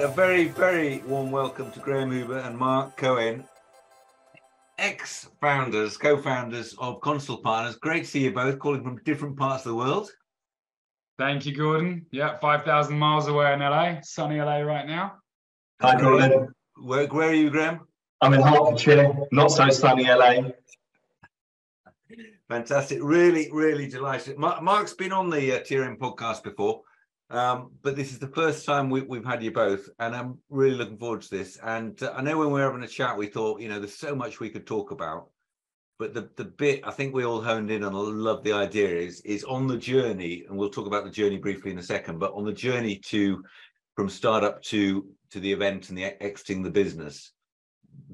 Right, a very, very warm welcome to Graeme Hubert and Marc Cohen, ex founders, co founders of ConSol Partners. Great to see you both, calling from different parts of the world. Thank you, Gordon. Yeah, 5,000 miles away in LA, sunny LA right now. Hi, Gordon. Where, where are you, Graeme? I'm in Hertfordshire, not so sunny LA. Fantastic. Really, really delighted. Marc's been on the uh, TRM podcast before. Um, but this is the first time we, have had you both, and I'm really looking forward to this. And uh, I know when we were having a chat, we thought, you know, there's so much we could talk about. But the, the bit I think we all honed in on, I love the idea is is on the journey, and we'll talk about the journey briefly in a second. But on the journey to from startup to to the event and the exiting the business,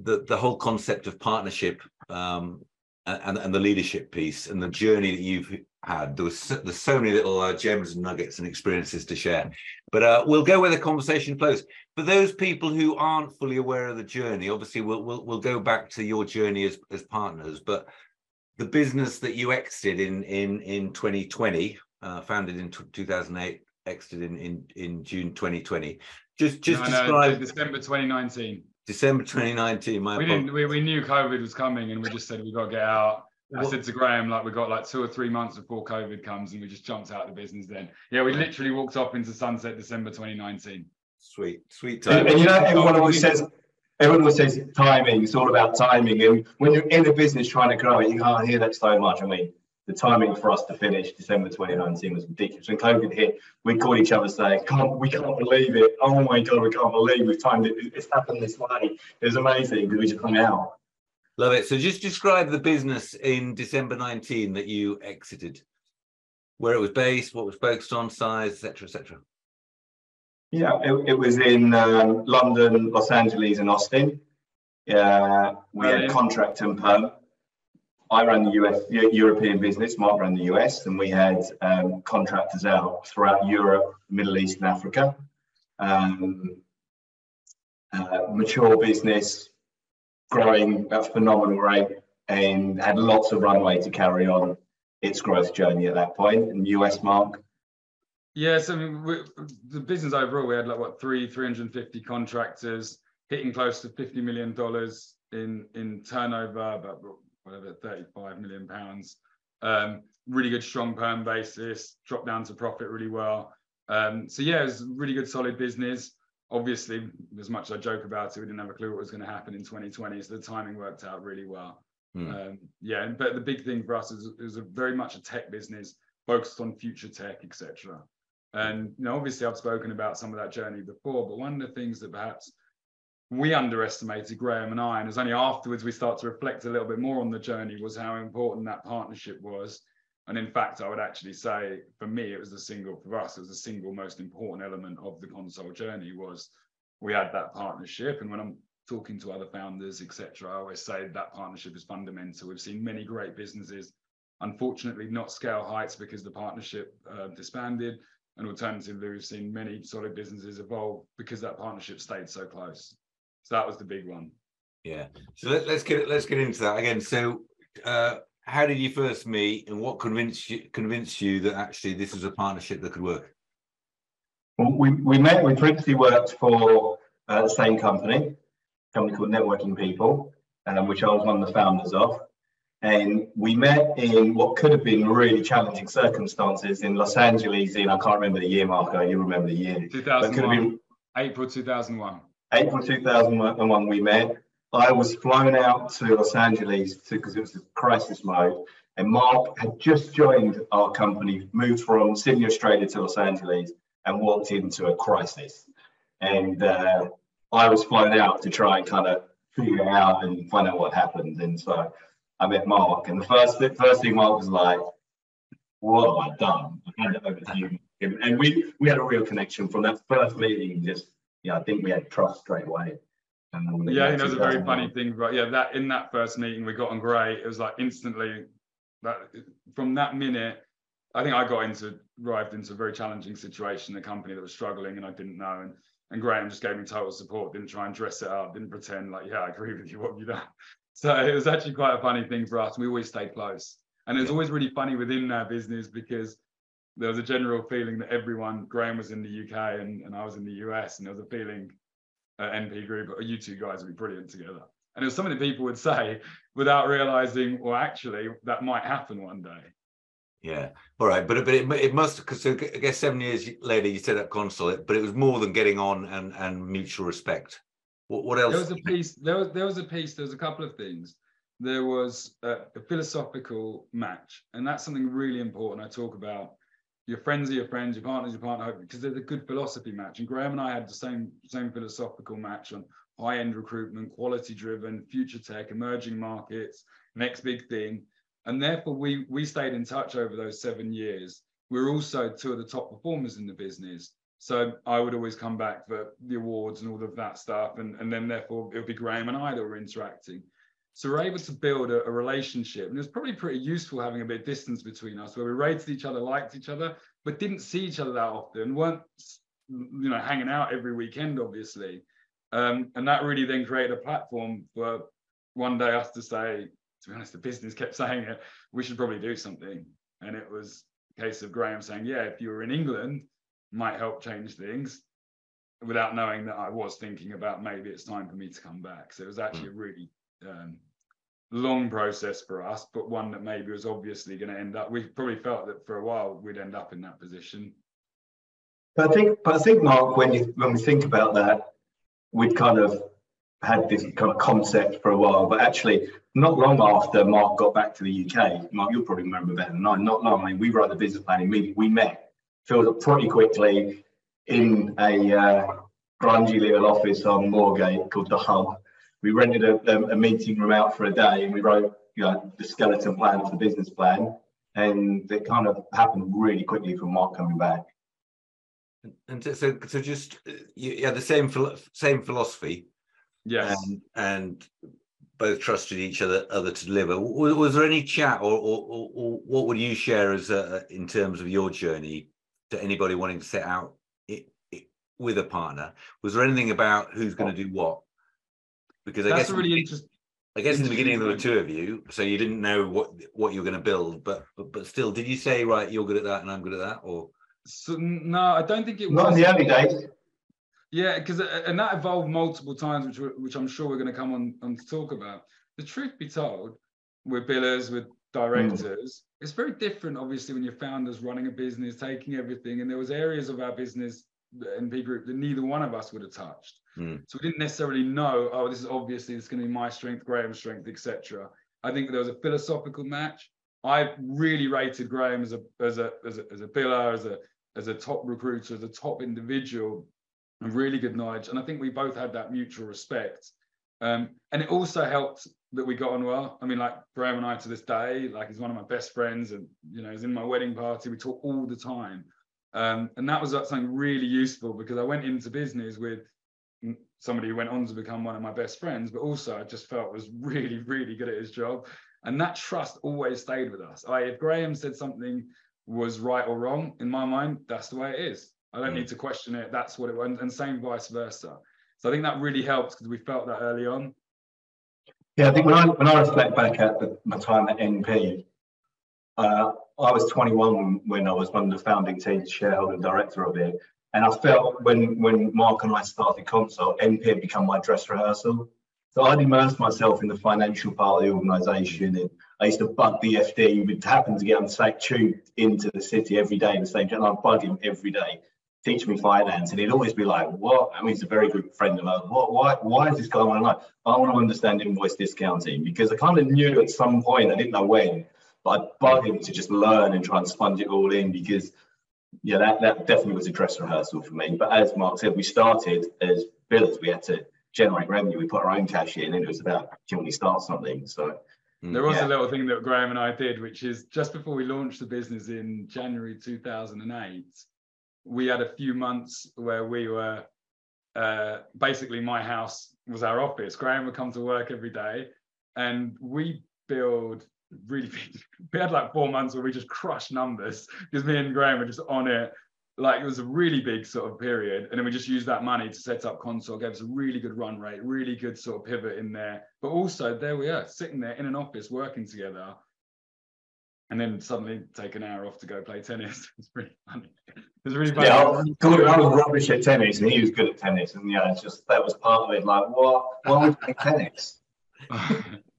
the the whole concept of partnership um, and and the leadership piece and the journey that you've had. There was so, there's so many little uh, gems and nuggets and experiences to share. But uh, we'll go where the conversation flows. For those people who aren't fully aware of the journey, obviously we'll we'll, we'll go back to your journey as as partners. But the business that you exited in in in 2020, uh, founded in 2008, exited in in in June 2020. Just just no, describe no, December 2019. December 2019. My we didn't. We, we knew COVID was coming, and we just said we got to get out. I said to Graeme, like we got like two or three months before COVID comes, and we just jumped out of the business. Then, yeah, we literally walked off into sunset December 2019. Sweet, sweet time. And, and you know, everyone always says, everyone always says timing. It's all about timing. And when you're in a business trying to grow it, you can't hear that so much. I mean, the timing for us to finish December 2019 was ridiculous. When COVID hit, we called each other saying, can't, we can't believe it. Oh my God, we can't believe we've timed it. It's happened this way. It was amazing because we just hung out. Love it. So just describe the business in December 19 that you exited, where it was based, what was focused on, size, etc., etc. Yeah, it, it, was in um, London, Los Angeles, and Austin. Uh, we had contract and perm. I ran the US European business. Marc ran the US, and we had um, contractors out throughout Europe, Middle East, and Africa. Um, uh, mature business, growing at a phenomenal rate and had lots of runway to carry on its growth journey at that point. And US marc. Yes, I mean we, the business overall, we had like what three, 350 contractors hitting close to 50 million dollars in in turnover, about whatever 35 million pounds. Um, really good strong perm basis, dropped down to profit really well. Um, so yeah, it was really good solid business obviously, as much as I joke about it, we didn't have a clue what was going to happen in 2020. So the timing worked out really well. Mm. Um, yeah, but the big thing for us is it was a very much a tech business focused on future tech, etc. And you know, obviously, I've spoken about some of that journey before, but one of the things that perhaps we underestimated, Graeme and I, and it's only afterwards we start to reflect a little bit more on the journey, was how important that partnership was and in fact, I would actually say for me, it was the single for us, it was the single most important element of the ConSol journey was we had that partnership. And when I'm talking to other founders, etc., I always say that partnership is fundamental. We've seen many great businesses, unfortunately, not scale heights because the partnership uh, disbanded. And alternatively, we've seen many solid businesses evolve because that partnership stayed so close. So that was the big one. Yeah. So let, us get let's get into that again. So uh, how did you first meet and what convinced you convinced you that actually this was a partnership that could work? Well, we, we met we previously worked for uh, the same company a company called networking people um, which i was one of the founders of. And we met in what could have been really challenging circumstances in los angeles in i can't remember the year marco you remember the year. 2001 been, april 2001 april 2001 we met I was flown out to Los Angeles because it was a crisis mode, and Marc had just joined our company, moved from Sydney, Australia to Los Angeles, and walked into a crisis. And uh, I was flown out to try and kind of figure it out and find out what happened. And so I met Marc, and the first first thing Marc was like, "What have I done?" I over to you, and we we had a real connection from that first meeting. Just yeah, I think we had trust straight away. Yeah, that was a very funny thing. But yeah, that in that first meeting we got on great. It was like instantly that from that minute, I think I got into arrived into a very challenging situation, a company that was struggling and I didn't know. And and Graeme just gave me total support, didn't try and dress it up, didn't pretend like, yeah, I agree with you, what have you done? So it was actually quite a funny thing for us. We always stayed close. And it was always really funny within our business because there was a general feeling that everyone, Graeme was in the UK and, and I was in the US, and there was a feeling at NP Group, you two guys would be brilliant together. And it was something that people would say without realizing, well, actually, that might happen one day. Yeah. All right. But, but it, it must, because I guess seven years later you set up ConSol, but it was more than getting on and, and mutual respect. What, what else? There was a piece, there was, there was a piece, there was a couple of things. There was a, a philosophical match, and that's something really important I talk about your friends are your friends, your partner's your partner, because there's a good philosophy match. And Graeme and I had the same same philosophical match on high end recruitment, quality driven, future tech, emerging markets, next big thing. And therefore, we we stayed in touch over those seven years. We we're also two of the top performers in the business. So I would always come back for the awards and all of that stuff. And, and then therefore it would be Graeme and I that were interacting. So we're able to build a, a, relationship. And it was probably pretty useful having a bit of distance between us where we rated each other, liked each other, but didn't see each other that often, weren't you know hanging out every weekend, obviously. Um, and that really then created a platform for one day us to say, to be honest, the business kept saying it, we should probably do something. And it was a case of Graeme saying, yeah, if you were in England, might help change things without knowing that I was thinking about maybe it's time for me to come back. So it was actually a really um, long process for us, but one that maybe was obviously going to end up. We probably felt that for a while we'd end up in that position. But I think, but I think, Marc, when you when we think about that, we'd kind of had this kind of concept for a while, but actually, not long after Marc got back to the UK, Marc, you'll probably remember better than I. Not long. I mean, we wrote the business plan immediately. We met, filled up pretty quickly in a uh, grungy little office on Moorgate called the Hub we rented a, a, meeting room out for a day and we wrote you know the skeleton plan for the business plan. And it kind of happened really quickly from marc coming back. And so so just uh, you had the same same philosophy? Yes. And, and both trusted each other other to deliver. Was, was there any chat or, or, or, what would you share as a, in terms of your journey to anybody wanting to set out it, it, with a partner? Was there anything about who's going to oh. do what because I That's guess really interesting. I guess in the beginning there were two of you, so you didn't know what what you were going to build, but, but but still, did you say right, you're good at that and I'm good at that, or? So, no, I don't think it Not was. in the early days. Yeah, because uh, and that evolved multiple times, which which I'm sure we're going to come on, on to talk about. The truth be told, with billers, with directors, mm. it's very different. Obviously, when you're founders running a business, taking everything, and there was areas of our business, the NP group, that neither one of us would have touched. Mm. So we didn't necessarily know, oh, this is obviously it's going to be my strength, Graeme's strength, etc. I think there was a philosophical match. I really rated Graeme as a as a as a, as a biller, as a as a top recruiter, as a top individual, and really good knowledge. And I think we both had that mutual respect. Um, and it also helped that we got on well. I mean, like Graeme and I to this day, like he's one of my best friends, and you know, he's in my wedding party. We talk all the time, um, and that was something really useful because I went into business with somebody who went on to become one of my best friends, but also I just felt was really, really good at his job. And that trust always stayed with us. I, if Graeme said something was right or wrong, in my mind, that's the way it is. I don't mm. need to question it. That's what it was. And same vice versa. So I think that really helped because we felt that early on. Yeah, I think when I when I reflect back at the, my time at NP, uh, I was 21 when I was one of the founding team shareholder and director of it, and I felt when when Marc and I started ConSol, NP had become my dress rehearsal. So I'd immersed myself in the financial part of the organisation. And I used to bug the FD. We'd happen to get on the tube into the city every day the same time. I'd bug him every day, teach me finance. And he'd always be like, what? I mean, he's a very good friend of mine. What, why, why is this going on? Like, I want to understand invoice discounting because I kind of knew at some point, I didn't know when, but I'd bug him to just learn and try and sponge it all in because yeah, that, that definitely was a dress rehearsal for me. But as Marc said, we started as billers. We had to generate revenue. We put our own cash in, and it was about can we start something? So mm. there was yeah. a little thing that Graeme and I did, which is just before we launched the business in January 2008, we had a few months where we were uh, basically my house was our office. Graeme would come to work every day, and we build really big. we had like four months where we just crushed numbers because me and Graeme were just on it. Like it was a really big sort of period, and then we just used that money to set up ConSol. Gave us a really good run rate, really good sort of pivot in there. But also there we are, sitting there in an office working together. and then suddenly take an hour off to go play tennis. It's really funny. It's really funny. Yeah, I, Gordon, I was rubbish at tennis, and he was good at tennis, and yeah, it's just that was part of it. Like, what? Why would you play tennis?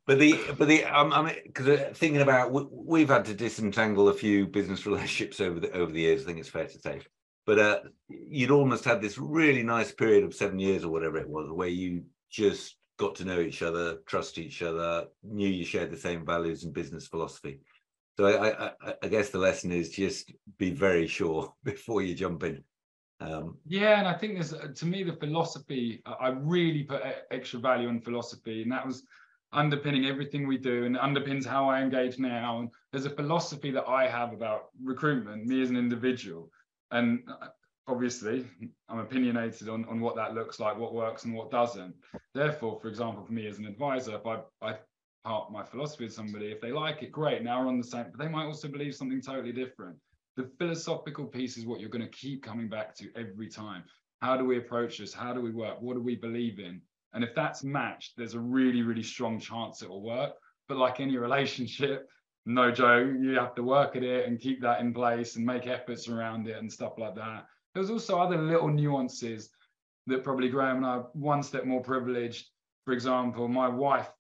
But the but the um, I mean, because thinking about we, we've had to disentangle a few business relationships over the over the years. I think it's fair to say. But uh, you'd almost had this really nice period of seven years or whatever it was, where you just got to know each other, trust each other, knew you shared the same values and business philosophy. So I, I, I guess the lesson is just be very sure before you jump in. Um, yeah, and I think there's to me the philosophy. I really put extra value on philosophy, and that was underpinning everything we do, and underpins how I engage now. And there's a philosophy that I have about recruitment, me as an individual, and obviously I'm opinionated on, on what that looks like, what works and what doesn't. Therefore, for example, for me as an advisor, if I, I part my philosophy with somebody, if they like it, great, now we're on the same, but they might also believe something totally different. The philosophical piece is what you're going to keep coming back to every time. How do we approach this? How do we work? What do we believe in? And if that's matched, there's a really, really strong chance it will work. But like any relationship, no joke, you have to work at it and keep that in place and make efforts around it and stuff like that. There's also other little nuances that probably Graeme and I are one step more privileged. For example, my wife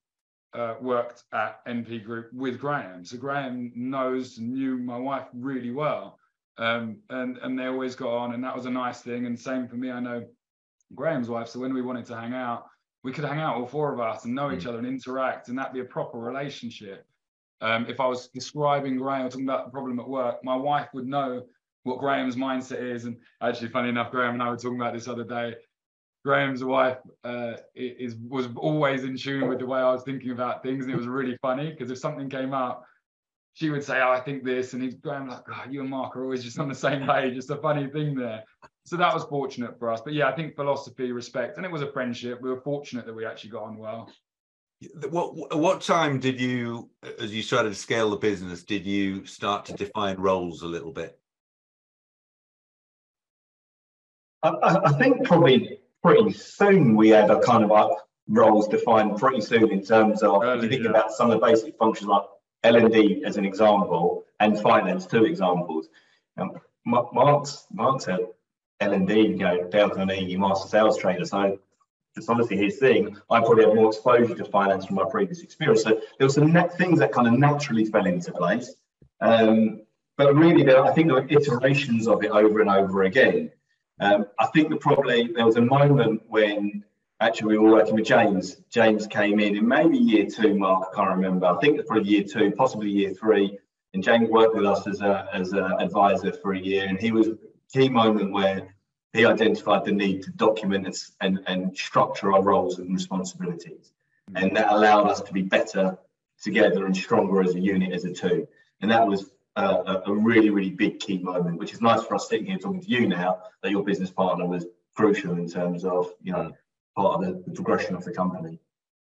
uh, worked at NP Group with Graeme. So Graeme knows and knew my wife really well. Um, and, and they always got on, and that was a nice thing. And same for me, I know Graeme's wife. So when we wanted to hang out, we could hang out all four of us and know mm. each other and interact, and that be a proper relationship. Um, if I was describing Graeme or talking about the problem at work, my wife would know what Graeme's mindset is. And actually, funny enough, Graeme and I were talking about this other day. Graeme's wife uh, is was always in tune with the way I was thinking about things, and it was really funny because if something came up, she would say, "Oh, I think this," and he's Graeme like, oh, "You and Marc are always just on the same page." It's a funny thing there. So that was fortunate for us. But yeah, I think philosophy, respect, and it was a friendship. We were fortunate that we actually got on well. What what time did you, as you started to scale the business, did you start to define roles a little bit? I, I think probably pretty soon we had a kind of like roles defined pretty soon in terms of Early, if you think yeah. about some of the basic functions like L and D as an example and finance two examples. Um, Marc's Marc's had L and D, you know, down to an master sales trader. So it's obviously his thing. I probably have more exposure to finance from my previous experience. So there were some things that kind of naturally fell into place. Um, but really, there, I think there were iterations of it over and over again. Um, I think that probably there was a moment when actually we were working with James. James came in in maybe year two, Marc, I can't remember. I think it's probably year two, possibly year three. And James worked with us as a as an advisor for a year. And he was key moment where he identified the need to document and, and structure our roles and responsibilities. Mm. And that allowed us to be better together and stronger as a unit, as a team. And that was a, a, really, really big key moment, which is nice for us sitting here talking to you now that your business partner was crucial in terms of, you know, part of the, the progression of the company.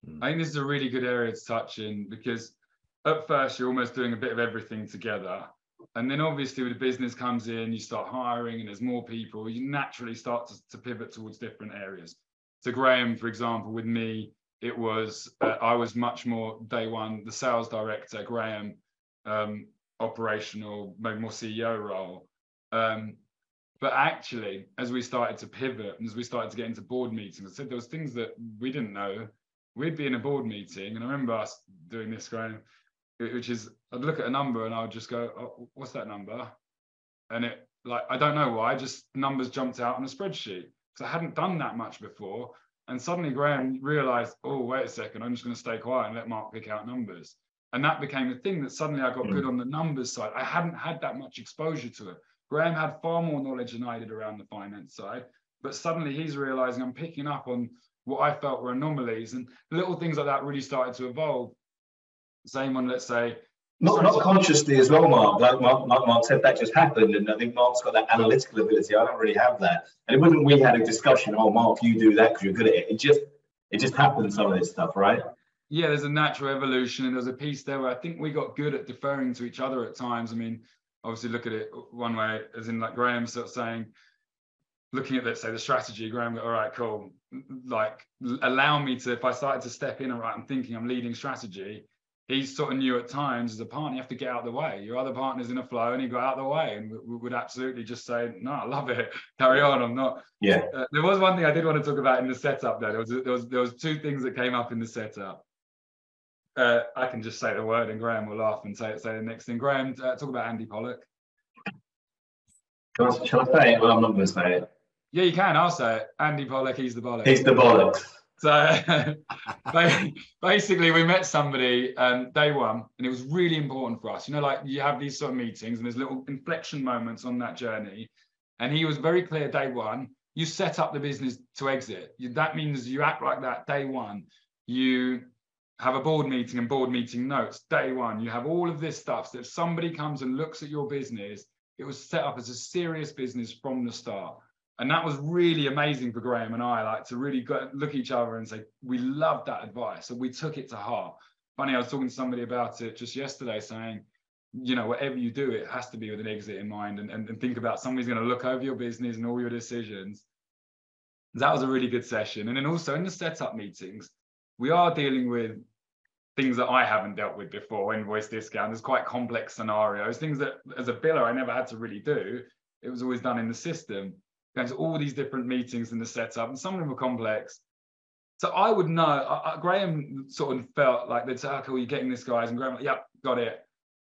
Mm. I think this is a really good area to touch in because at first you're almost doing a bit of everything together and then obviously the business comes in you start hiring and there's more people you naturally start to, to pivot towards different areas. So graeme for example with me it was uh, i was much more day one the sales director graeme um, operational maybe more ceo role. Um, but actually as we started to pivot and as we started to get into board meetings i said there was things that we didn't know. We'd be in a board meeting and i remember us doing this graeme which is I'd look at a number and I would just go, oh, what's that number? And it like I don't know why, just numbers jumped out on a spreadsheet because I hadn't done that much before. And suddenly Graeme realized, oh, wait a second, I'm just going to stay quiet and let Marc pick out numbers. And that became the thing that suddenly I got mm. good on the numbers side. I hadn't had that much exposure to it. Graeme had far more knowledge than I did around the finance side, but suddenly he's realizing I'm picking up on what I felt were anomalies and little things like that really started to evolve. Same on, let's say, not, not consciously as well, Marc. Like Marc, Marc, Marc, said, that just happened, and I think Marc's got that analytical ability. I don't really have that, and it wasn't we had a discussion. Oh, Marc, you do that because you're good at it. It just it just happened. Some of this stuff, right? Yeah, there's a natural evolution, and there's a piece there where I think we got good at deferring to each other at times. I mean, obviously, look at it one way, as in like Graeme sort of saying, looking at let's say the strategy, Graeme, all right, cool. Like allow me to, if I started to step in, all right, I'm thinking I'm leading strategy he sort of knew at times as a partner, you have to get out of the way. Your other partner's in a flow and he got out of the way and we, would absolutely just say, no, I love it. Carry on. I'm not. Yeah. Uh, there was one thing I did want to talk about in the setup though. There was, there was, there was two things that came up in the setup. Uh, I can just say the word and Graeme will laugh and say, say the next thing. Graeme, uh, talk about Andy Pollock. Shall I, shall I say it? Well, I'm not going to say it. Yeah, you can. I'll say it. Andy Pollock, he's the bollock. He's the bollocks. So basically, we met somebody um, day one, and it was really important for us. You know, like you have these sort of meetings, and there's little inflection moments on that journey. And he was very clear day one. You set up the business to exit. You, that means you act like that day one. You have a board meeting and board meeting notes day one. You have all of this stuff. So if somebody comes and looks at your business, it was set up as a serious business from the start and that was really amazing for Graeme and I, like to really go, look at each other and say, we loved that advice. So we took it to heart. Funny, I was talking to somebody about it just yesterday saying, you know, whatever you do, it has to be with an exit in mind and, and, and think about somebody's going to look over your business and all your decisions. That was a really good session. And then also in the setup meetings, we are dealing with things that I haven't dealt with before, invoice discount. There's quite complex scenarios, things that as a biller I never had to really do. It was always done in the system going to all these different meetings in the setup, and some of them were complex. So I would know. I, I, Graeme sort of felt like they'd say, "Okay, well, you're getting this, guys," and Graeme, like, "Yep, got it,"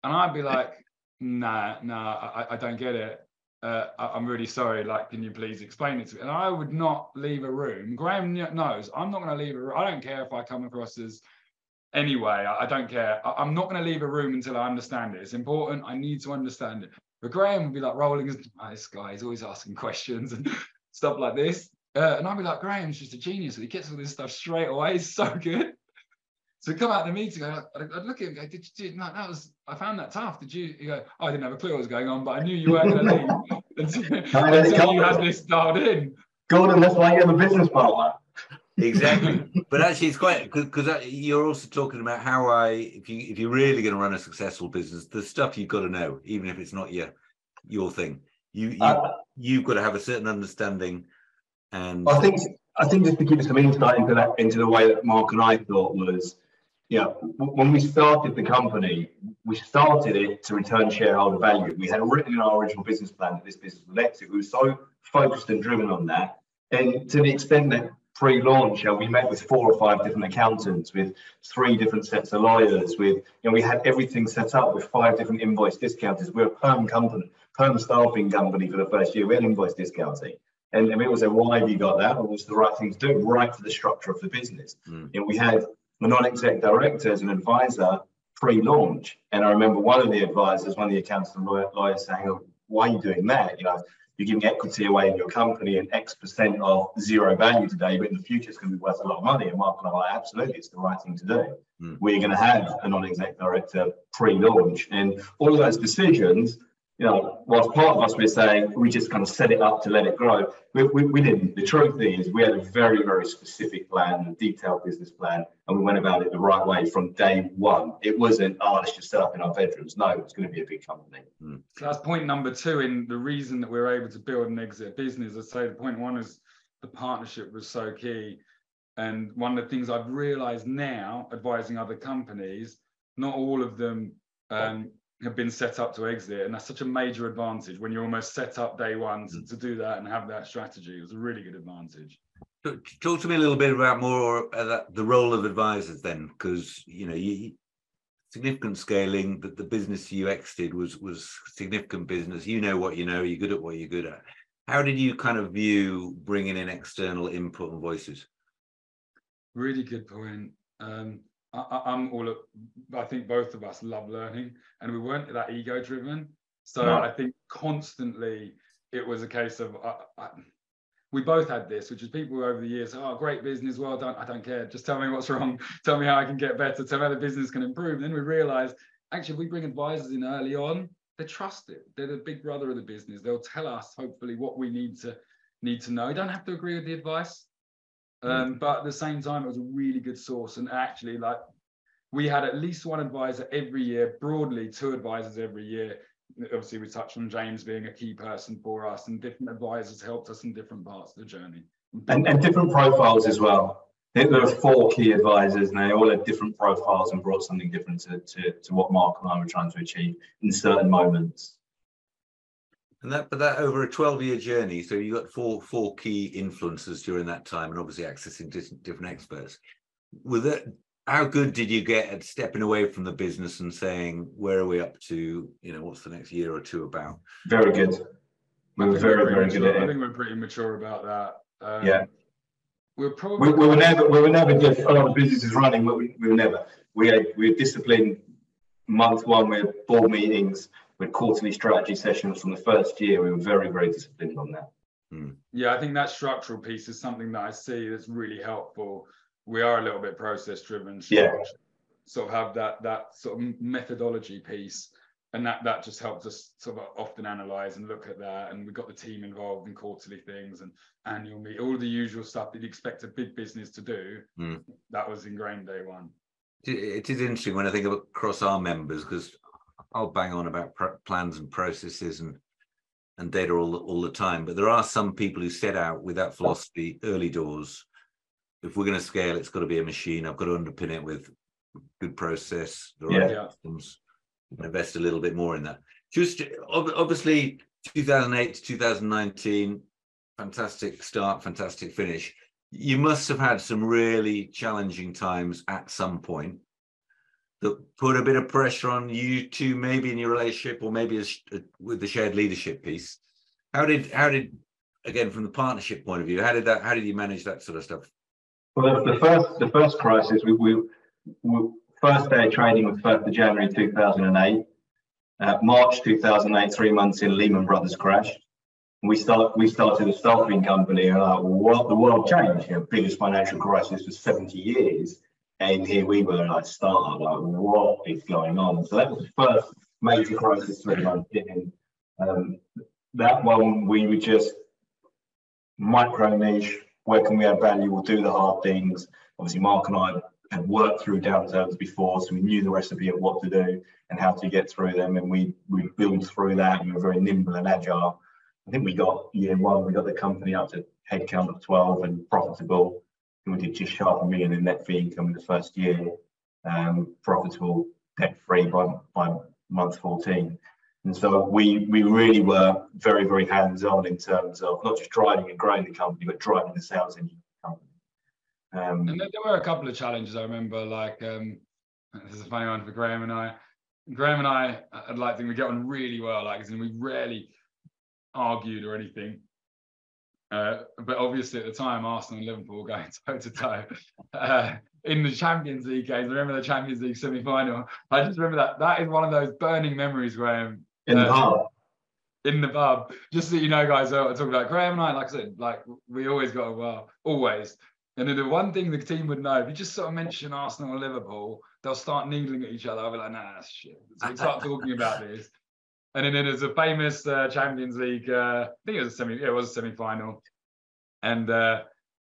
and I'd be like, "Nah, nah, I, I don't get it. Uh, I, am really sorry. Like, can you please explain it to me?" And I would not leave a room. Graeme knows I'm not going to leave a room. I don't care if I come across as anyway. I, don't care. I, I'm not going to leave a room until I understand it. It's important. I need to understand it. But Graeme would be like rolling his oh, this guy, he's always asking questions and stuff like this. Uh, and I'd be like, Graeme's just a genius. He gets all this stuff straight away. He's so good. So we come out of the meeting, I'd, I'd look at him go, did you, do, no, that was, I found that tough. Did you, you go, oh, I didn't have a clue what was going on, but I knew you weren't going to leave until, until you had this dialed in. Gordon, that's why you're the business partner exactly. But actually it's quite because you're also talking about how i if you if you're really going to run a successful business the stuff you've got to know even if it's not your your thing. You, you uh, you've got to have a certain understanding and i think i think just to give you some insight into that into the way that marc and i thought was yeah when we started the company we started it to return shareholder value. We had written in our original business plan that this business would exit we were so focused and driven on that. And to the extent that pre-launch, we met with four or five different accountants, with three different sets of lawyers, with you know, we had everything set up with five different invoice discounters. We're a perm company, perm staffing company for the first year. We had invoice discounting. And, and people say, why have you got that? Well, it was the right thing to do, right for the structure of the business. Mm. You know, we had a non-exec director as an advisor pre-launch. And I remember one of the advisors, one of the accountants and lawyers saying, oh, why are you doing that? You know, you're giving equity away in your company and X percent of zero value today, but in the future it's going to be worth a lot of money. And Marc and I are like, absolutely, it's the right thing to do. Mm. We're going to have a non-exec director pre-launch, and all of those decisions you know, whilst part of us we're saying we just kind of set it up to let it grow, we, we, we, didn't. The truth is, we had a very, very specific plan, a detailed business plan, and we went about it the right way from day one. It wasn't, oh, let's just set up in our bedrooms. No, it's going to be a big company. Mm. So that's point number two in the reason that we're able to build and exit business. I'd say the point one is the partnership was so key. And one of the things I've realized now, advising other companies, not all of them um, have been set up to exit and that's such a major advantage when you're almost set up day one to, mm. to do that and have that strategy. It was a really good advantage. Talk to me a little bit about more uh, the role of advisors then because you know you, significant scaling that the business you exited was was significant business. You know what you know you're good at what you're good at. How did you kind of view bringing in external input and voices? Really good point. Um, I, am all up, I think both of us love learning and we weren't that ego driven. So no. I think constantly it was a case of, uh, I, we both had this, which is people over the years, oh, great business, well done. I don't care. Just tell me what's wrong. Tell me how I can get better. Tell me how the business can improve. And then we realized, actually, if we bring advisors in early on, they trust it. They're the big brother of the business. They'll tell us, hopefully, what we need to need to know. You don't have to agree with the advice. Um, but at the same time, it was a really good source. And actually, like we had at least one advisor every year, broadly two advisors every year. Obviously, we touched on James being a key person for us, and different advisors helped us in different parts of the journey. And, and different profiles as well. I think there were four key advisors, and they all had different profiles and brought something different to, to, to what Marc and I were trying to achieve in certain moments. And that, but that over a 12 year journey, so you got four four key influences during that time, and obviously accessing different, different experts. With it, how good did you get at stepping away from the business and saying, where are we up to? You know, what's the next year or two about? Very good. We were very, very good at I think we're pretty mature about that. Um, Yeah. We're probably We, we were never, we were never just, oh, the business is running, but we, we were never. We had, we were disciplined. Month one, we had board meetings, we had quarterly strategy sessions from the first year. We were very, very disciplined on that. Yeah, I think that structural piece is something that I see that's really helpful. We are a little bit process driven. Yeah. Sort of have that that sort of methodology piece, and that that just helps us sort of often analyze and look at that. And we've got the team involved in quarterly things and annual meet, all the usual stuff that you expect a big business to do. Hmm. That was ingrained day one. It- It is interesting when I think of across our members because I'll bang on about plans and processes and and data all the- all the time, but there are some people who set out with that philosophy early doors. If we're going to scale, it's got to be a machine. I've got to underpin it with good process, the right Yeah. systems, and invest a little bit more in that. Just obviously, 2008 to 2019, fantastic start, fantastic finish. You must have had some really challenging times at some point that put a bit of pressure on you two, maybe in your relationship, or maybe as, uh, with the shared leadership piece. How did how did again from the partnership point of view? How did that? How did you manage that sort of stuff? Well, the first, the first crisis, we, we, we first day of trading was first of January two thousand and eight. Uh, March two thousand eight, three months in, Lehman Brothers crashed. We start, we started a staffing company, and uh, well, the world changed. You know, biggest financial crisis for seventy years, and here we were, like startup, like what is going on? So that was the first major crisis three months in. Um, that one we were just micro niche. Where can we add value? We'll do the hard things. Obviously, Marc and I had worked through downturns before, so we knew the recipe of what to do and how to get through them. And we we built through that. We were very nimble and agile. I think we got year one, we got the company up to headcount of 12 and profitable. And we did just sharp a million in net fee income in the first year, um, profitable, debt free by by month 14. And so we we really were very, very hands-on in terms of not just driving and growing the company, but driving the sales engine the company. Um, And there, were a couple of challenges I remember, like um, this is a funny one for Graeme and I. Graeme and I, I'd like to think we get on really well, like, in we rarely argued or anything. Uh, but obviously at the time, Arsenal and Liverpool were going toe to toe uh, in the Champions League games. I remember the Champions League semi-final. I just remember that. That is one of those burning memories, Graeme, in the uh, pub, in the pub. Just so you know, guys, I talk about Graeme and I, like I said, like we always got on well, always. And then the one thing the team would know, if you just sort of mention Arsenal or Liverpool, they'll start needling at each other. I'll be like, nah, that's shit. So we start talking about this. And then there's a famous uh, Champions League, uh, I think it was a semi, yeah, it was a semi-final. And uh,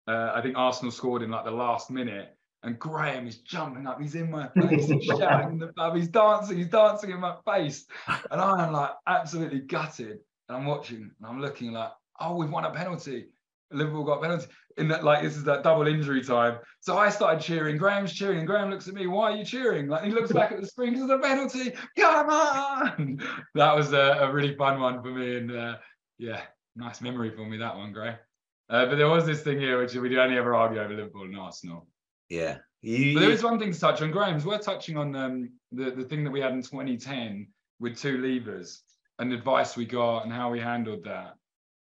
uh, I think Arsenal scored in like the last minute. And Graeme is jumping up, he's in my face, he's shouting in the pub, he's dancing, he's dancing in my face. And I am like absolutely gutted. And I'm watching and I'm looking like, oh, we've won a penalty. Liverpool got penalty. In that, like, this is that double injury time. So I started cheering. Graeme's cheering, and Graeme looks at me. Why are you cheering? Like he looks back at the screen. It's a penalty. Come on! That was a, a really fun one for me, and uh, yeah, nice memory for me that one, Graeme. Uh, but there was this thing here, which we do only ever argue over Liverpool and Arsenal. Yeah, you, But there is one thing to touch on. Graeme's we're touching on um, the the thing that we had in 2010 with two levers and advice we got and how we handled that.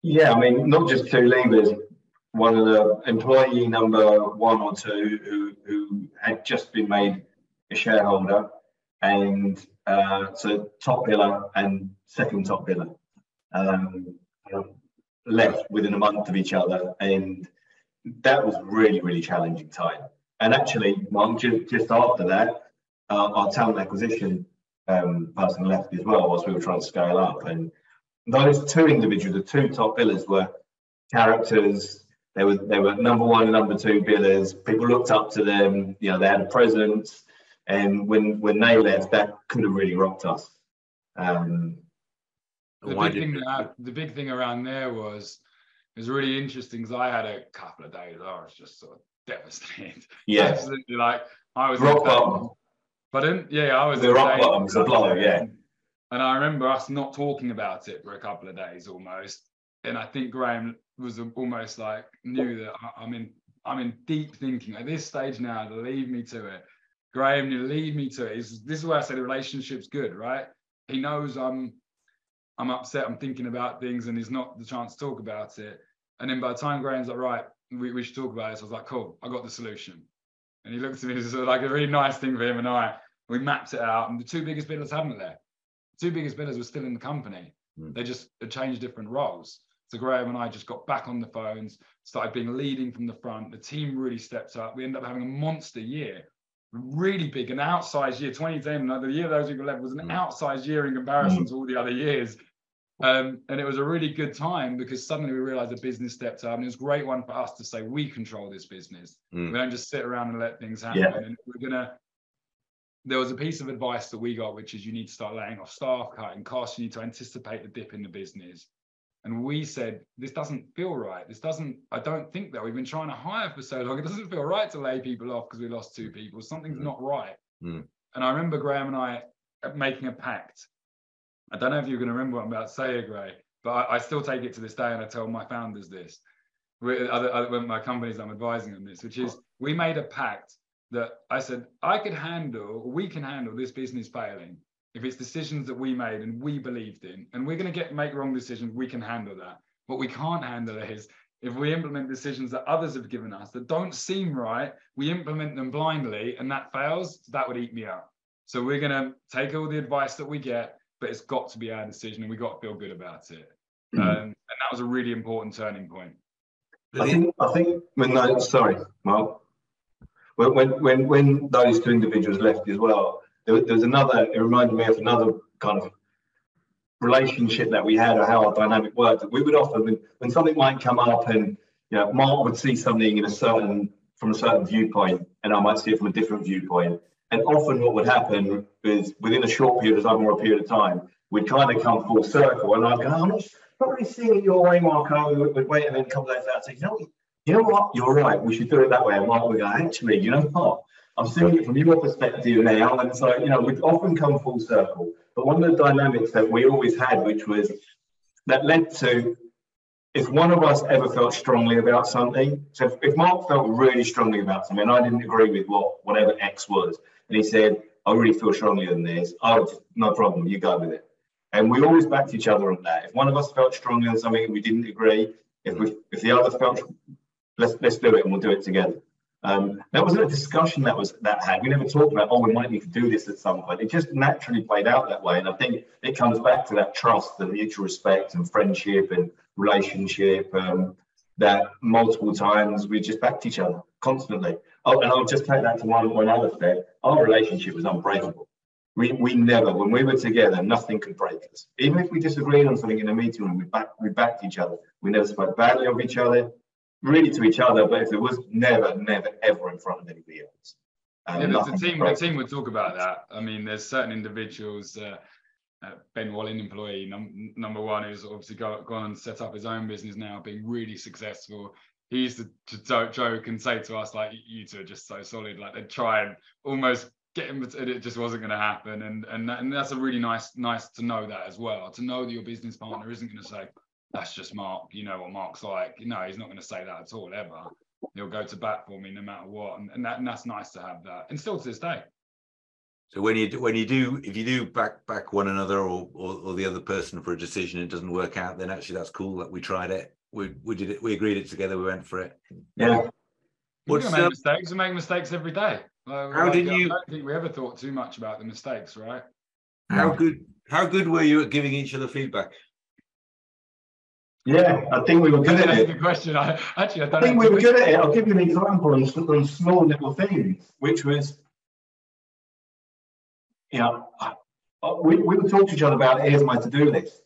Yeah, I mean, not just two levers. One of the employee number one or two who who had just been made a shareholder, and uh, so top pillar and second top pillar um, left within a month of each other, and that was really really challenging time. And actually, Marc, just, just after that, uh, our talent acquisition um, person left as well whilst we were trying to scale up. And those two individuals, the two top billers, were characters. They were they were number one and number two billers. People looked up to them. You know, they had a presence. And when when they left, that could have really rocked us. Um, the big did- thing that the big thing around there was it was really interesting because I had a couple of days I was just sort of devastated. Yeah. Absolutely. Like I was Rock in bottom. Pardon? Yeah, I was The rock pain. bottom's the blow, yeah. And I remember us not talking about it for a couple of days almost. And I think Graeme was almost like knew that I'm in I'm in deep thinking at this stage now to leave me to it. Graeme, you leave me to it. It's- this is why I say the relationship's good, right? He knows I'm I'm upset, I'm thinking about things, and there's not the chance to talk about it. And then by the time Graeme's like, right, we, we should talk about this, I was like, cool, I got the solution. And he looked at me, this is like a really nice thing for him and I. We mapped it out, and the two biggest bidders haven't there. Two biggest bidders were still in the company. Mm. They just changed different roles. So Graeme and I just got back on the phones, started being leading from the front. The team really stepped up. We ended up having a monster year, really big, an outsized year. 2010, like the year those people left was an Mm. outsized year in comparison to all the other years. Um, and it was a really good time because suddenly we realized the business stepped up, and it was a great one for us to say we control this business. Mm. We don't just sit around and let things happen. Yeah. And we're gonna. There was a piece of advice that we got, which is you need to start laying off staff, cutting costs. You need to anticipate the dip in the business. And we said, this doesn't feel right. This doesn't. I don't think that we've been trying to hire for so long. It doesn't feel right to lay people off because we lost two people. Something's Mm. not right. Mm. And I remember Graeme and I making a pact. I don't know if you're going to remember what I'm about to say, Gray, but I, I still take it to this day, and I tell my founders this. With other, other when my companies I'm advising on this, which is we made a pact that I said I could handle, we can handle this business failing if it's decisions that we made and we believed in, and we're going to get make wrong decisions. We can handle that. What we can't handle is if we implement decisions that others have given us that don't seem right, we implement them blindly, and that fails. That would eat me up. So we're going to take all the advice that we get, but it's got to be our decision, and we got to feel good about it. Mm. Um, and that was a really important turning point. I think I think when sorry, Marc. When when when those two individuals left as well, there, was- there was another. It reminded me of another kind of relationship that we had, or how our dynamic worked. We would often when, when something might come up, and you know, Marc would see something in a certain from a certain viewpoint, and I might see it from a different viewpoint. And often, what would happen is within a short period of time or a period of time, we'd kind of come full circle, and I'd go, oh, "I'm not not really seeing it your way, Marco. We'd, we'd wait and then a couple of days later, I'd say, you know? You know what? You're right. We should do it that way. And Marc would go, actually, you know what? I'm seeing it from your perspective now. And so, you know, we'd often come full circle. But one of the dynamics that we always had, which was that led to if one of us ever felt strongly about something, so if, if Marc felt really strongly about something, and I didn't agree with what whatever X was, and he said, I really feel strongly on this, oh, would, no problem, you go with it. And we always backed each other on that. If one of us felt strongly on something and we didn't agree, if we if the other felt let's let's do it and we'll do it together. Um, that wasn't a discussion that was that had. We never talked about, oh, we might need to do this at some point. It just naturally played out that way. And I think it comes back to that trust and mutual respect and friendship and relationship um, that multiple times we just backed each other constantly. Oh, and I'll just take that to one, one other thing. Our relationship was unbreakable. We, we never, when we were together, nothing could break us. Even if we disagreed on something in a meeting room, we, back, we backed each other. We never spoke badly of each other, really to each other, but if it was never, never, ever in front of anybody else. Um, Yeah, the, team, the team would talk about that. I mean, there's certain individuals, uh, uh, Ben Wallin, employee num- number one, who's obviously go, gone and set up his own business now, being really successful. He used to, to jo- joke and say to us, like, you two are just so solid. Like, they'd try and almost get him, but it just wasn't going to happen. And and that, and that's a really nice nice to know that as well. To know that your business partner isn't going to say, that's just Marc. You know what Marc's like. No, he's not going to say that at all ever. He'll go to bat for me no matter what, and, and that and that's nice to have that, and still to this day. So when you do, when you do, if you do back back one another or, or or the other person for a decision, it doesn't work out. Then actually, that's cool that we tried it. We we did it. We agreed it together. We went for it. Yeah. We're What's, gonna make um, mistakes. We make mistakes every day. Like, How like, did I you- don't think we ever thought too much about the mistakes, right? How good how good were you at giving each other feedback? Yeah, I think we were good at That's a it. good question. I actually I I think we were good at it. I'll give you an example on, on small little things, which was, you know, we, we would talk to each other about here's my to-do list.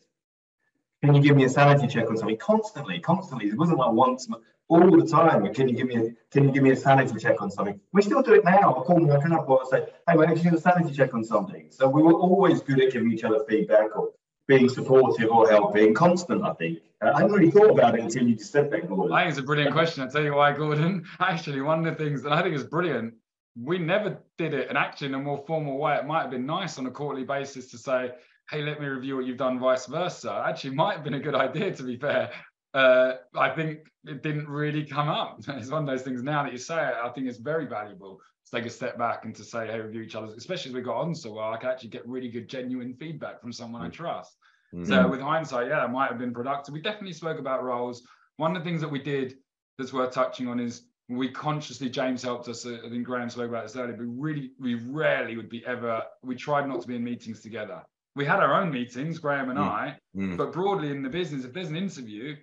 Can you give me a sanity check on something? Constantly, constantly. It wasn't like once, all the time. Can you give me a can you give me a sanity check on something? We still do it now. I call my account and say, hey, why don't you do a sanity check on something? So we were always good at giving each other feedback or being supportive or helping constant, I think. I hadn't really thought about it until you just said that, Gordon. I think it's a brilliant question. I'll tell you why, Gordon. Actually, one of the things that I think is brilliant, we never did it, and actually in a more formal way, it might have been nice on a quarterly basis to say, hey, let me review what you've done, vice versa. Actually, might have been a good idea, to be fair. Uh, I think it didn't really come up. It's one of those things now that you say it, I think it's very valuable to take a step back and to say, hey, review each other, especially as we got on so well, I can actually get really good, genuine feedback from someone I mm. trust. Mm-hmm. So with hindsight, yeah, it might have been productive. We definitely spoke about roles. One of the things that we did that's worth touching on is we consciously, James helped us, I think Graeme spoke about this earlier, but really, we rarely would be ever, we tried not to be in meetings together. We had our own meetings, Graeme and mm. I, mm. but broadly in the business, if there's an interview,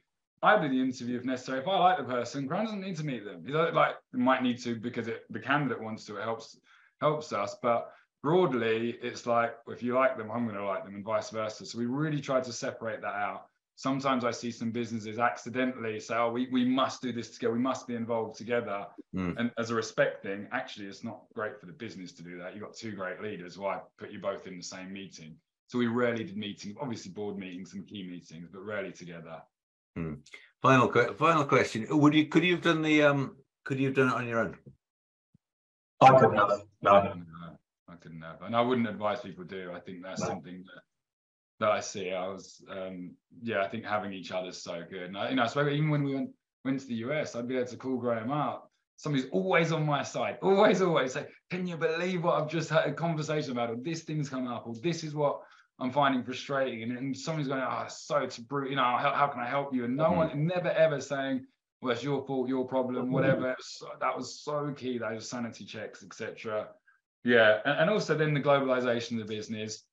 I do the interview if necessary. If I like the person, Graeme doesn't need to meet them. He like might need to because it, the candidate wants to. It helps helps us, but broadly, it's like if you like them, I'm going to like them, and vice versa. So we really tried to separate that out. Sometimes I see some businesses accidentally say, "Oh, we, we must do this together. We must be involved together." Mm. And as a respect thing, actually, it's not great for the business to do that. You've got two great leaders. Why put you both in the same meeting? So we rarely did meetings, obviously board meetings and key meetings, but rarely together. Hmm. Final final question. Would you could you have done the um could you have done it on your own? I couldn't have. No. I couldn't have. And I wouldn't advise people to do. I think that's no. something that that I see. I was um yeah, I think having each other is so good. And I, you know, I spoke even when we went went to the US, I'd be able to call Graeme up. Somebody's always on my side, always, always say, Can you believe what I've just had a conversation about? Or this thing's come up, or this is what I'm finding frustrating. And, and somebody's going, oh, so it's brutal, you know, how, how can I help you? And no mm-hmm. one, never ever saying, well, it's your fault, your problem, mm-hmm. whatever. So, that was so key, those sanity checks, etc. Yeah. And, and also then the globalization of the business.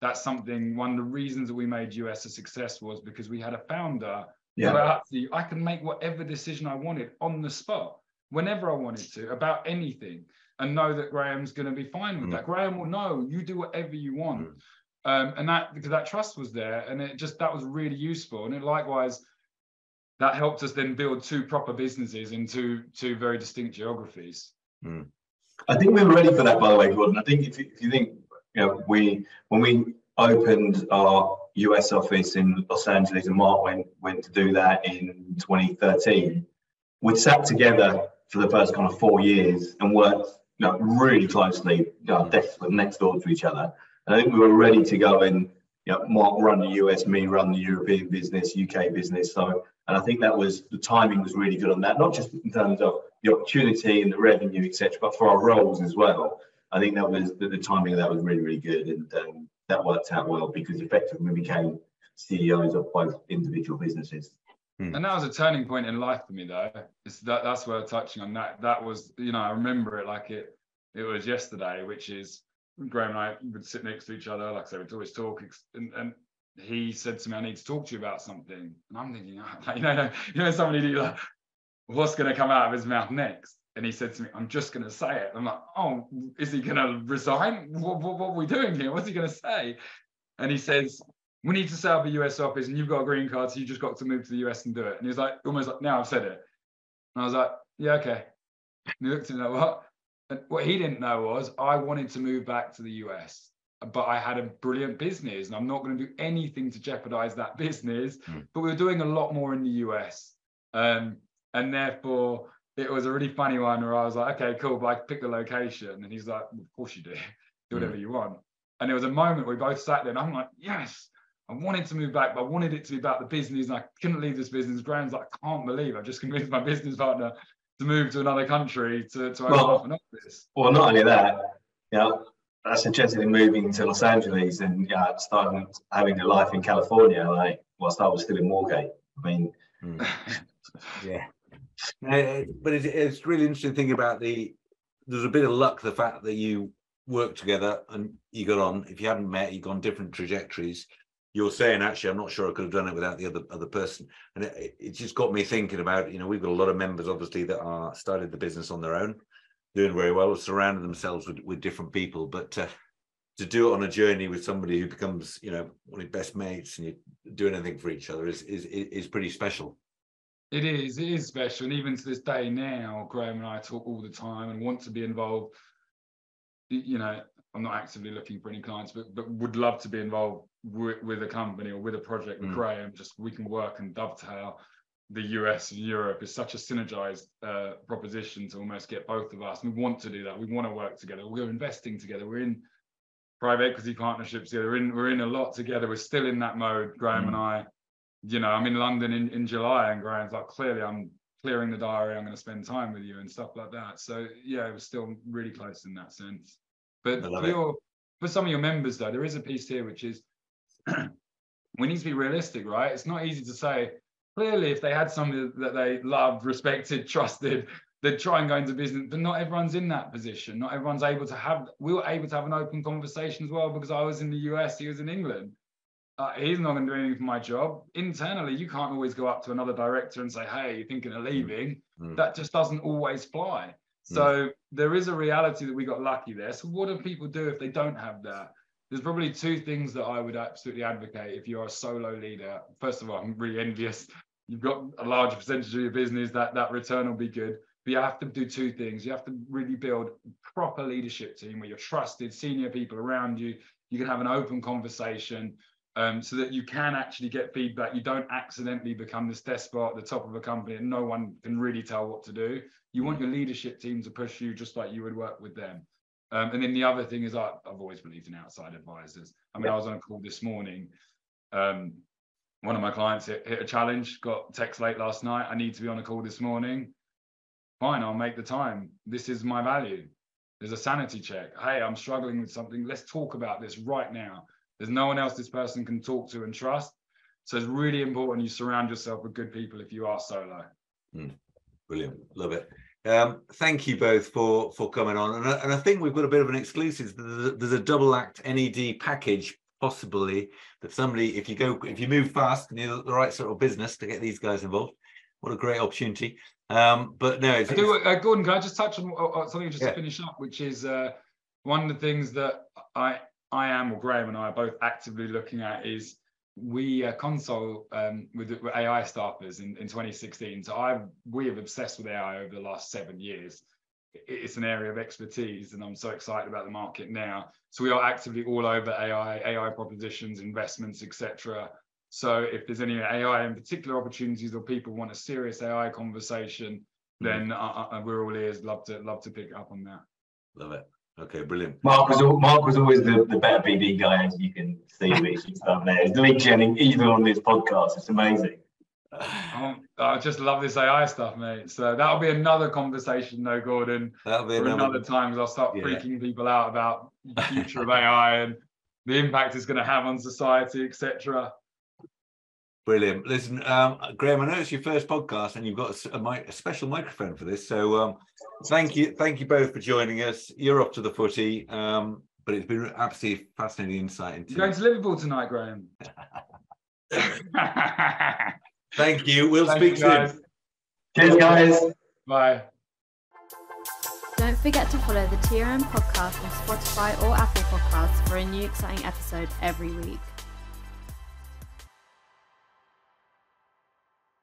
That's something, one of the reasons that we made US a success was because we had a founder yeah. actually, I can make whatever decision I wanted on the spot, whenever I wanted to, about anything and know that Graeme's going to be fine with mm. that. Graeme will know you do whatever you want. Mm. Um, and that because that trust was there, and it just that was really useful. And it likewise, that helped us then build two proper businesses in two two very distinct geographies. Mm. I think we were ready for that, by the way, Gordon. I think if you, if you think, you know, we when we opened our US office in Los Angeles, and Marc went went to do that in 2013. We'd sat together for the first kind of four years and worked you know, really closely, you know, next door to each other. I think we were ready to go and you know, Marc run the US, me run the European business, UK business. So, and I think that was the timing was really good on that, not just in terms of the opportunity and the revenue, etc., but for our roles as well. I think that was the, the timing of that was really, really good, and um, that worked out well because effectively we became CEOs of both individual businesses. Hmm. And that was a turning point in life for me, though. It's that that's where touching on that. That was, you know, I remember it like it it was yesterday, which is Graeme and I would sit next to each other, like I said, we'd always talk. And, and he said to me, I need to talk to you about something. And I'm thinking, oh, you know, you know, somebody like, what's going to come out of his mouth next? And he said to me, I'm just going to say it. I'm like, oh, is he going to resign? What, what, what are we doing here? What's he going to say? And he says, we need to set up a US office and you've got a green card, so you just got to move to the US and do it. And he's like, almost like, now I've said it. And I was like, yeah, okay. And he looked at me like, what? And what he didn't know was I wanted to move back to the US, but I had a brilliant business and I'm not going to do anything to jeopardize that business. Mm. But we were doing a lot more in the US. Um, and therefore, it was a really funny one where I was like, okay, cool, but I pick the location. And he's like, well, of course you do. do whatever mm. you want. And there was a moment we both sat there and I'm like, yes, I wanted to move back, but I wanted it to be about the business. And I couldn't leave this business. Graeme's like, I can't believe I've just convinced my business partner to move to another country to, to open well, up an office. Well, not only that, you know, I suggested moving to Los Angeles and you know, starting having a life in California, like whilst I was still in Moorgate. I mean, mm. yeah. Uh, but it's, it's really interesting thing about the. There's a bit of luck the fact that you worked together and you got on. If you hadn't met, you have gone different trajectories you're saying actually i'm not sure i could have done it without the other other person. And it, it just got me thinking about you know we've got a lot of members obviously that are started the business on their own doing very well surrounding themselves with, with different people. But uh, to do it on a journey with somebody who becomes you know one of your best mates and you do anything for each other is is is pretty special. It is it is special. And even to this day now graeme and i talk all the time and want to be involved you know I'm not actively looking for any clients, but but would love to be involved with, with a company or with a project with Mm. Graeme. Just we can work and dovetail. The US and Europe is such a synergized uh, proposition to almost get both of us. We want to do that. We want to work together. We're investing together. We're in private equity partnerships together. We're in we're in a lot together. We're still in that mode. Graeme and I, you know, I'm in London in, in July, and Graeme's like, clearly, I'm clearing the diary. I'm going to spend time with you and stuff like that. So yeah, it was still really close in that sense. But for your for some of your members though, there is a piece here which is we need to be realistic, right? It's not easy to say. Clearly, if they had somebody that they loved, respected, trusted, they'd try and go into business. But not everyone's in that position. Not everyone's able to have. We were able to have an open conversation as well because I was in the US, he was in England. Uh, he's not going to do anything for my job. Internally, you can't always go up to another director and say, "Hey, you're thinking of leaving." Mm. That just doesn't always fly. So mm. there is a reality that we got lucky there. So what do people do if they don't have that? There's probably two things that I would absolutely advocate if you're a solo leader. First of all, I'm really envious. You've got a large percentage of your business that that return will be good. But you have to do two things. You have to really build a proper leadership team where you're trusted, senior people around you. You can have an open conversation um, so that you can actually get feedback. You don't accidentally become this despot at the top of a company and no one can really tell what to do. You want your leadership team to push you just like you would work with them. Um, and then the other thing is, I, I've always believed in outside advisors. I mean, I was on a call this morning. Um, one of my clients hit, hit a challenge, got text late last night. I need to be on a call this morning. Fine, I'll make the time. This is my value. There's a sanity check. Hey, I'm struggling with something. Let's talk about this right now. There's no one else this person can talk to and trust. So it's really important you surround yourself with good people if you are solo. Brilliant, love it. Um, thank you both for for coming on, and I, and I think we've got a bit of an exclusive. There's a, there's a double act NED package possibly that somebody, if you go, if you move fast and you're the right sort of business to get these guys involved, what a great opportunity. Um, but no, it's, I do, uh, Gordon, can I just touch on uh, uh, something just Yeah. to finish up, which is uh, one of the things that I I am or Graeme and I are both actively looking at is we uh, ConSol um, with, with AI staffers in, in 2016. So I we have obsessed with AI over the last seven years. It's an area of expertise, and I'm so excited about the market now. So we are actively all over AI, AI propositions, investments, etc. So if there's any AI in particular opportunities or people want a serious AI conversation, then uh, uh, we're all ears. Love to love to pick up on that. love it. Okay, brilliant. Marc was Marc was always the, the better BD guy, as you can see with his stuff there. He's lead genning even on this podcast. It's amazing. Oh, I just love this AI stuff, mate. So that'll be another conversation, though, Gordon. That'll be For another. another time, 'cause I'll start Yeah. freaking people out about the future of AI and the impact it's going to have on society, etc. Brilliant. Listen, um, Graeme, I know it's your first podcast and you've got a s- a, mic, a special microphone for this. So um, thank you. Thank you both for joining us. You're off to the footy, um, but it's been absolutely fascinating insight into. You going into to Liverpool tonight, Graeme? Thank you. We'll Thank speak you, guys. soon. Cheers, guys. Bye. Don't forget to follow the TRM podcast on Spotify or Apple Podcasts for a new exciting episode every week.